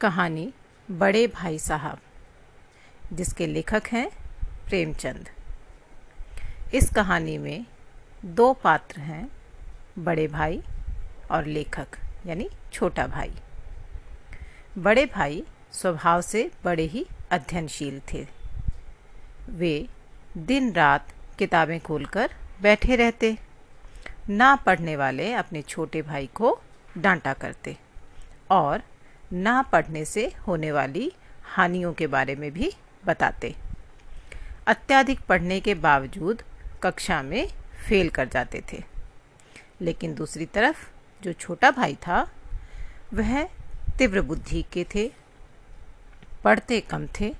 कहानी बड़े भाई साहब, जिसके लेखक हैं प्रेमचंद। इस कहानी में दो पात्र हैं, बड़े भाई और लेखक, यानी छोटा भाई। बड़े भाई स्वभाव से बड़े ही अध्ययनशील थे। वे दिन रात किताबें खोलकर बैठे रहते, ना पढ़ने वाले अपने छोटे भाई को डांटा करते और ना पढ़ने से होने वाली हानियों के बारे में भी बताते। अत्याधिक पढ़ने के बावजूद कक्षा में फेल कर जाते थे। लेकिन दूसरी तरफ़, जो छोटा भाई था, वह तीव्र बुद्धि के थे, पढ़ते कम थे,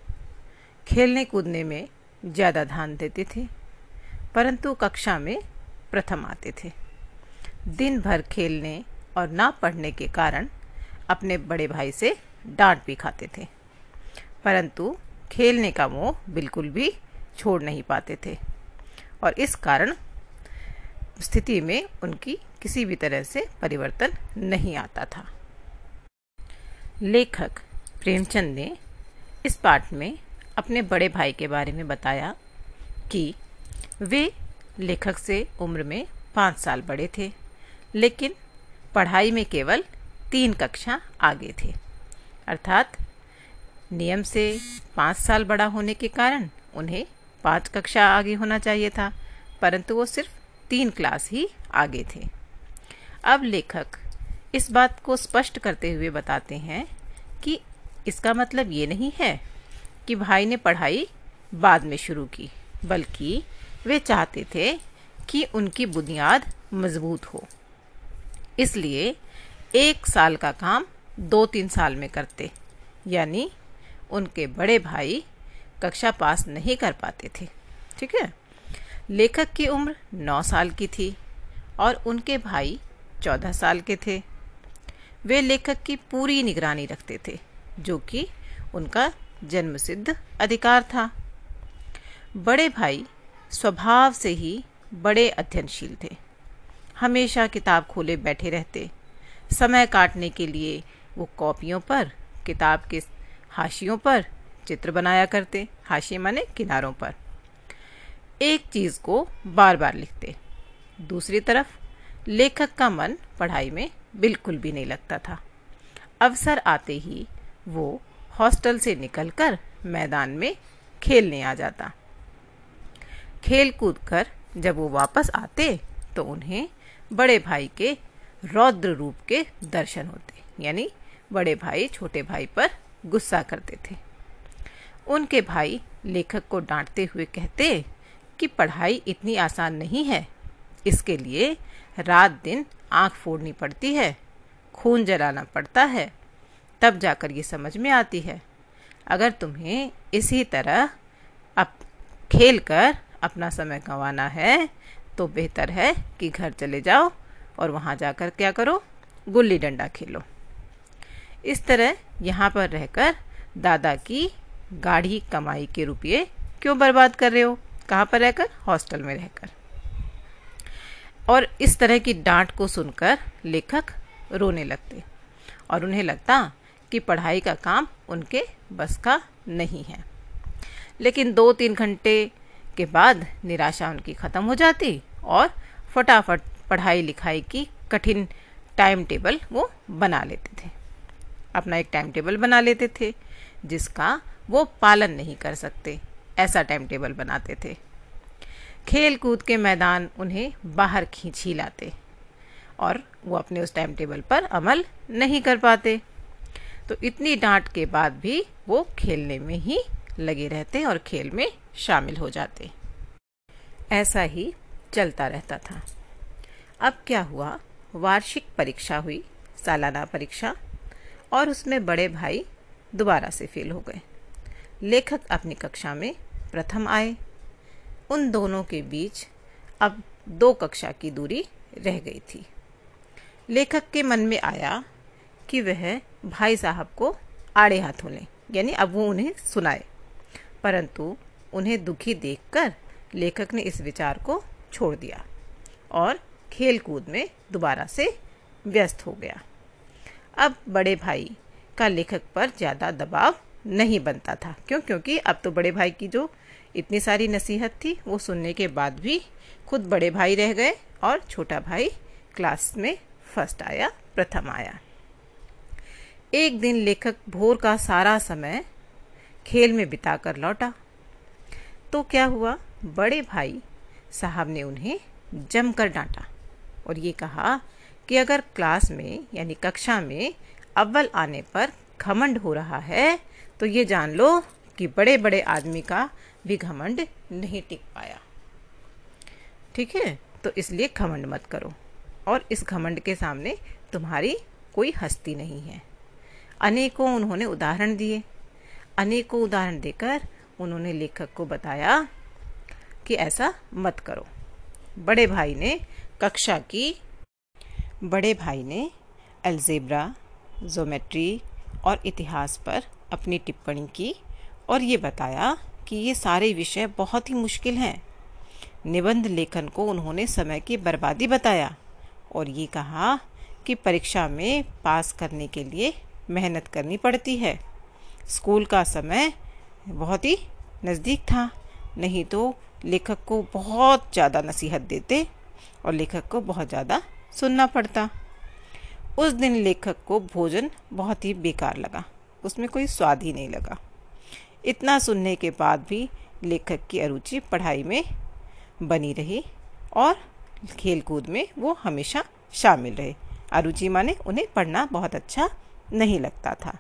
खेलने कूदने में ज़्यादा ध्यान देते थे, परंतु कक्षा में प्रथम आते थे। दिन भर खेलने और ना पढ़ने के कारण अपने बड़े भाई से डांट भी खाते थे। परंतु खेलने का मोह बिल्कुल भी छोड़ नहीं पाते थे। और इस कारण स्थिति में उनकी किसी भी तरह से परिवर्तन नहीं आता था। लेखक प्रेमचंद ने इस पाठ में अपने बड़े भाई के बारे में बताया कि वे लेखक से उम्र में पाँच साल बड़े थे, लेकिन पढ़ाई में केवल तीन कक्षा आगे थे। अर्थात नियम से पाँच साल बड़ा होने के कारण उन्हें पाँच कक्षा आगे होना चाहिए था, परंतु वो सिर्फ़ तीन क्लास ही आगे थे। अब लेखक इस बात को स्पष्ट करते हुए बताते हैं कि इसका मतलब ये नहीं है कि भाई ने पढ़ाई बाद में शुरू की, बल्कि वे चाहते थे कि उनकी बुनियाद मज़बूत हो। इसलिए एक साल का काम दो तीन साल में करते। यानी उनके बड़े भाई कक्षा पास नहीं कर पाते थे। ठीक है? लेखक की उम्र नौ साल की थी और उनके भाई चौदह साल के थे। वे लेखक की पूरी निगरानी रखते थे, जो कि उनका जन्मसिद्ध अधिकार था। बड़े भाई स्वभाव से ही बड़े अध्ययनशील थे। हमेशा किताब खोले बैठे रहते समय काटने के लिए वो कॉपियों पर, किताब के हाशियों पर चित्र बनाया करते, हाशिए माने किनारों पर। एक चीज़ को बार बार लिखते। दूसरी तरफ़, लेखक का मन पढ़ाई में बिल्कुल भी नहीं लगता था। अवसर आते ही वो हॉस्टल से निकलकर मैदान में खेलने आ जाता। खेल कूद कर जब वो वापस आते तो उन्हें बड़े भाई के रौद्र रूप के दर्शन होते, यानी बड़े भाई छोटे भाई पर गुस्सा करते थे। उनके भाई लेखक को डांटते हुए कहते कि पढ़ाई इतनी आसान नहीं है, इसके लिए रात दिन आँख फोड़नी पड़ती है, खून जलाना पड़ता है, तब जाकर ये समझ में आती है। अगर तुम्हें इसी तरह अब खेल कर अपना समय गंवाना है तो बेहतर है कि घर चले जाओ और वहाँ जाकर क्या करो? गुल्ली डंडा खेलो। इस तरह यहाँ पर रहकर दादा की गाढ़ी कमाई के रुपये क्यों बर्बाद कर रहे हो? कहाँ पर रहकर? हॉस्टल में रहकर। और इस तरह की डांट को सुनकर लेखक रोने लगते और उन्हें लगता कि पढ़ाई का काम उनके बस का नहीं है। लेकिन दो तीन घंटे के बाद निराशा उनकी ख़त्म हो जाती और फटाफट पढ़ाई लिखाई की कठिन टाइम टेबल वो बना लेते थे। अपना एक टाइम टेबल बना लेते थे, जिसका वो पालन नहीं कर सकते, ऐसा टाइम टेबल बनाते थे। खेल कूद के मैदान उन्हें बाहर खींच ही लाते, और वो अपने उस टाइम टेबल पर अमल नहीं कर पाते। तो इतनी डांट के बाद भी वो खेलने में ही लगे रहते और खेल में शामिल हो जाते। ऐसा ही चलता रहता था। अब क्या हुआ? वार्षिक परीक्षा हुई, सालाना परीक्षा, और उसमें बड़े भाई दोबारा से फेल हो गए। लेखक अपनी कक्षा में प्रथम आए। उन दोनों के बीच अब दो कक्षा की दूरी रह गई थी। लेखक के मन में आया कि वह भाई साहब को आड़े हाथों लें, यानी अब वो उन्हें सुनाए। परंतु उन्हें दुखी देखकर लेखक ने इस विचार को छोड़ दिया और खेल कूद में दोबारा से व्यस्त हो गया। अब बड़े भाई का लेखक पर ज़्यादा दबाव नहीं बनता था, क्यों? क्योंकि अब तो बड़े भाई की जो इतनी सारी नसीहत थी, वो सुनने के बाद भी खुद बड़े भाई रह गए और छोटा भाई क्लास में फ़र्स्ट आया, प्रथम आया। एक दिन लेखक भोर का सारा समय खेल में बिताकर लौटा। तो क्या हुआ? बड़े भाई साहब ने उन्हें जमकर डांटा। और ये कहा कि अगर क्लास में, यानी कक्षा में, अव्वल आने पर घमंड हो रहा है तो ये जान लो कि बड़े बड़े आदमी का भी घमंड नहीं टिक पाया। ठीक है? तो इसलिए घमंड मत करो। और इस घमंड के सामने तुम्हारी कोई हस्ती नहीं है। अनेकों उन्होंने उदाहरण दिए। अनेकों उदाहरण देकर उन्होंने लेखक को बताया कि ऐसा मत करो। बड़े भाई ने कक्षा की बड़े भाई ने अल्जेब्रा जोमेट्री और इतिहास पर अपनी टिप्पणी की और ये बताया कि ये सारे विषय बहुत ही मुश्किल हैं। निबंध लेखन को उन्होंने समय की बर्बादी बताया और ये कहा कि परीक्षा में पास करने के लिए मेहनत करनी पड़ती है। स्कूल का समय बहुत ही नज़दीक था, नहीं तो लेखक को बहुत ज़्यादा नसीहत देते और लेखक को बहुत ज़्यादा सुनना पड़ता। उस दिन लेखक को भोजन बहुत ही बेकार लगा। उसमें कोई स्वाद ही नहीं लगा। इतना सुनने के बाद भी लेखक की अरुचि पढ़ाई में बनी रही और खेल कूद में वो हमेशा शामिल रहे। अरुचि माने उन्हें पढ़ना बहुत अच्छा नहीं लगता था।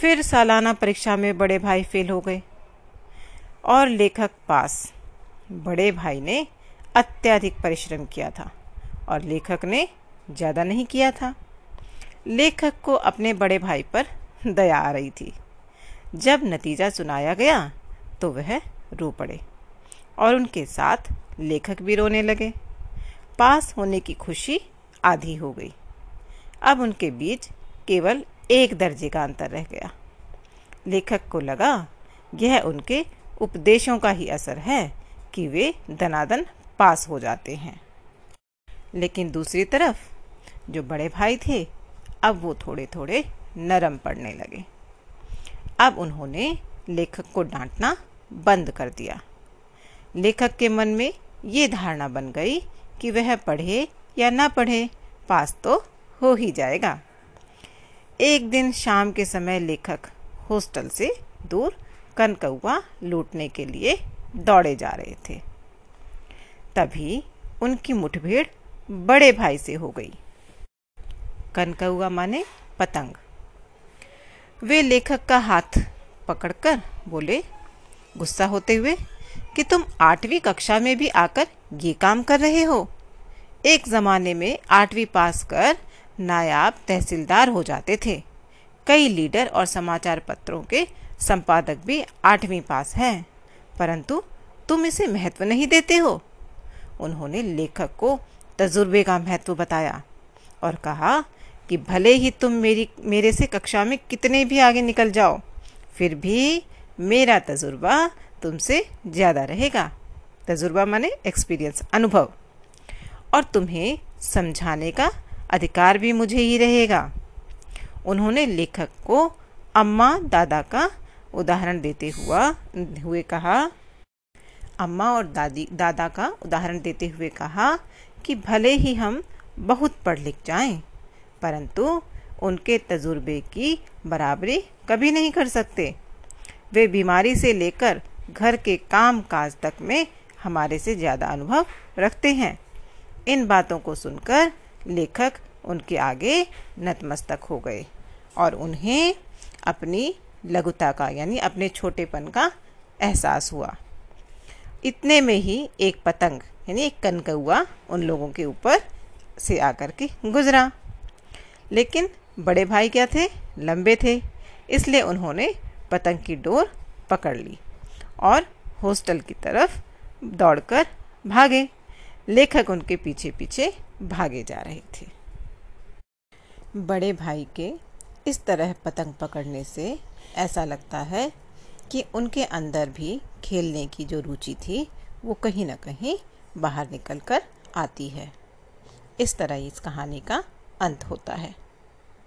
फिर सालाना परीक्षा में बड़े भाई फेल हो गए और लेखक पास। बड़े भाई ने अत्यधिक परिश्रम किया था और लेखक ने ज़्यादा नहीं किया था। लेखक को अपने बड़े भाई पर दया आ रही थी। जब नतीजा सुनाया गया तो वह रो पड़े और उनके साथ लेखक भी रोने लगे। पास होने की खुशी आधी हो गई। अब उनके बीच केवल एक दर्जे का अंतर रह गया। लेखक को लगा, यह उनके उपदेशों का ही असर है कि वे दनादन पास हो जाते हैं। लेकिन दूसरी तरफ़, जो बड़े भाई थे, अब वो थोड़े थोड़े नरम पड़ने लगे। अब उन्होंने लेखक को डांटना बंद कर दिया। लेखक के मन में ये धारणा बन गई कि वह पढ़े या ना पढ़े, पास तो हो ही जाएगा। एक दिन शाम के समय लेखक हॉस्टल से दूर कनकौआ लूटने के लिए दौड़े जा रहे थे। तभी उनकी मुठभेड़ बड़े भाई से हो गई। कनकौआ माने पतंग। वे लेखक का हाथ पकड़कर बोले, गुस्सा होते हुए कि तुम आठवीं कक्षा में भी आकर ये काम कर रहे हो। एक ज़माने में आठवीं पास कर नायाब तहसीलदार हो जाते थे। कई लीडर और समाचार पत्रों के संपादक भी आठवीं पास हैं, परंतु तुम इसे महत्व नहीं देते हो। उन्होंने लेखक को तजुर्बे का महत्व बताया और कहा कि भले ही तुम मेरी, मेरे से कक्षा में कितने भी आगे निकल जाओ, फिर भी मेरा तजुर्बा तुमसे ज़्यादा रहेगा। तजुर्बा माने एक्सपीरियंस अनुभव। और तुम्हें समझाने का अधिकार भी मुझे ही रहेगा। उन्होंने लेखक को अम्मा दादा का उदाहरण देते हुआ, हुए कहा अम्मा और दादी दादा का उदाहरण देते हुए कहा कि भले ही हम बहुत पढ़ लिख जाएँ, परंतु उनके तजुर्बे की बराबरी कभी नहीं कर सकते। वे बीमारी से लेकर घर के काम काज तक में हमारे से ज़्यादा अनुभव रखते हैं। इन बातों को सुनकर लेखक उनके आगे नतमस्तक हो गए और उन्हें अपनी लघुता का यानी अपने छोटेपन का एहसास हुआ। इतने में ही एक पतंग, यानी एक कनकौआ उन लोगों के ऊपर से आकर के गुजरा। लेकिन बड़े भाई क्या थे? लंबे थे। इसलिए उन्होंने पतंग की डोर पकड़ ली और हॉस्टल की तरफ़ दौड़कर भागे। लेखक उनके पीछे पीछे भागे जा रहे थे। बड़े भाई के इस तरह पतंग पकड़ने से ऐसा लगता है कि उनके अंदर भी खेलने की जो रुचि थी, वो कहीं ना कहीं बाहर निकल कर आती है। इस तरह इस कहानी का अंत होता है।